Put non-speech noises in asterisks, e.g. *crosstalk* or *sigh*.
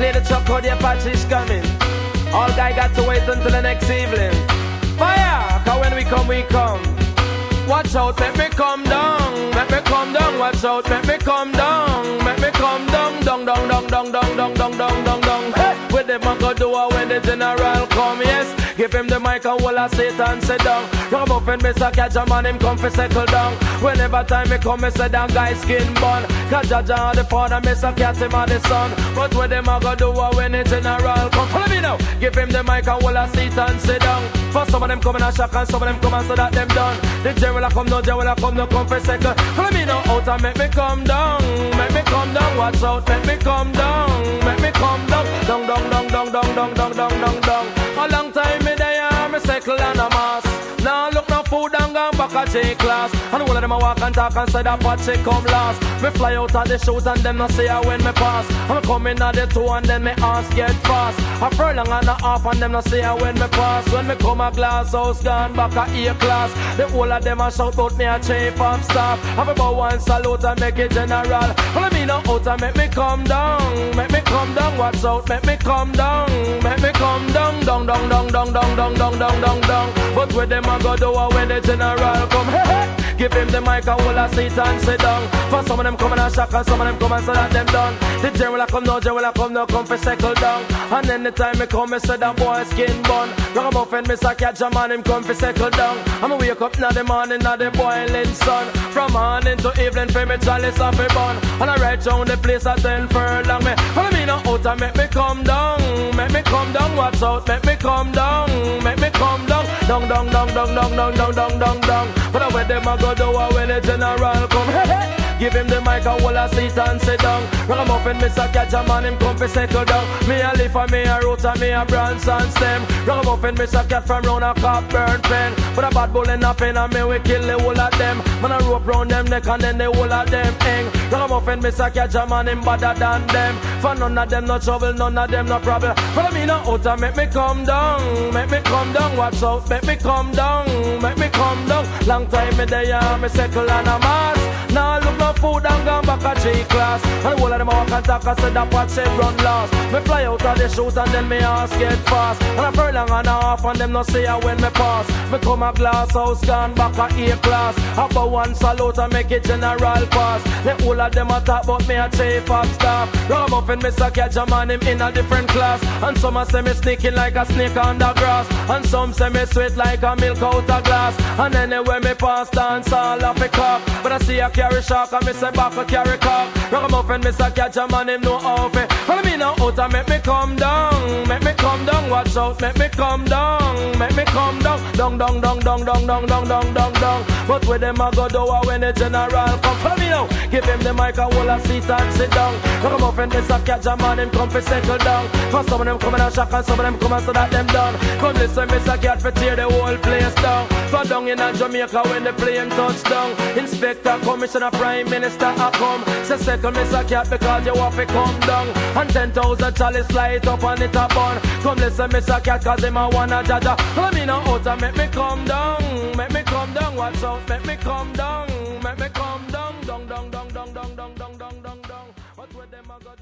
clear the truck, how the Apache's coming. All guy got to wait until the next evening. Fire, cause when we come, we come. Watch out, make me come down, make me come down. Watch out, make me come down, make me come down, down, down, down, down, down, down, down, down, down. Hey, what them a go do when the general come? Yes, Give him the mic and wall of Satan sit down. Rub up and. Catch a man, him come for settle down. Whenever time me come, me say down guy skin bun. Cause Jaja the father, Mr. Catch him and the son. But what them a go do when the general come? Follow me now. Give him the mic and wall of Satan sit down. For some of them come in a shock and some of them come and so that them done. The general come, no general come, no come for second. Follow me now out and make me come down. Make me come down, watch out, make me come down. Make me come down, down, down, down, down, down, down, down, down, down, down. A long time me there, me cycle and a mass. Now look no food and gone back a J class. And all of them a walk and talk and say that pot shit come last. Me fly out of the shoes and them not say I when me pass. I'm coming at the two and then me ass get fast. A furlong and a half and them not say I when me pass. When me come a glass house gone back a A class. The whole of them a shout out me a chief of staff. Have about one salute and make it general. Of me no out and make me come down. Make me come down, watch out, make me come down. Make me come down, down, down, down, down, down, down, down, down, down. But where them a go do a when the general come, *laughs* hey, hey. Give him the mic and hold a seat and sit down. For some of them come and shock and some of them come and say that them done. The general a come, no general a come, no come for settle down. And then the time me come, me say that boy skin bun. Ragamuffin, me say catch a man, him come for settle down. I'ma wake up now the morning, now the boiling sun. From morning to evening, for me chalice off me bun. And I ride round the place at ten furlong. Me follow me now out and make me come down, make me come down. Watch out, make me come down, make me come down, down, down, down, down, down, down, down, down, down. But I where them a go do when the general come. Hey, hey. Give him the mic and hold a seat and sit down. Ragamuffin, Mr. Catch a man, him come fi settle down. Me a leaf and me a root and me a branch and stem. Ragamuffin, Mr. Cat from round a cop burn pen. Put a bad bull in a pen and me we kill the whole of them. Man a rope round them neck and then the whole of them hang. Ragamuffin, Mr. Catch a man, him better than them. For none of them no trouble, none of them no problem. Follow me now out and make me come down, make me come down. Watch out, make me come down, make me come down. Long time me there, me settle and a mass. No food and gone back a G class. And the whole of them walk and talk and say that what run last. Me fly out of the shoes and then me ass get fast. And I furlong and a half and them no see I when me pass. Me come a glass house gone back a A class. About one salute and make it general pass. The whole of them a talk about me a chief of staff. Ragamuffin, Mr. Catch a man him in a different class. And some a say me sneaking like a snake the grass. And some say me sweet like a milk out of glass. And anyway me pass dance all off a cock. But I see a carry shark and me say back a carry cock. Ragamuffin, Mr. Catch a man him no off it. Follow me now out and make me come down. Make me come down, watch out, make me come down. Make me come down, down, down, down, down, down, down, down, down, down. But where them a go do a when the general come. Now, give him the mic and hold a seat and sit down. Ragamuffin, Mr. Catch a man him come for settle down. For some of them come in a shock and some of them come and so that them done. Come listen, Mr. Cat for tear the whole place down. For down in Jamaica when the plane touch down. Inspector, commissioner, prime minister, I come. Say second, Mr. Cat because you want to come down. And 10,000 chalice light up and it a burn. Come listen, Mr. Cat, cause him a wanna jaja. Follow me now out and make me come down. Make me come down, watch out, make me come down. Make me come down, down, down, down, down, down, down, down, down, down. What where them a go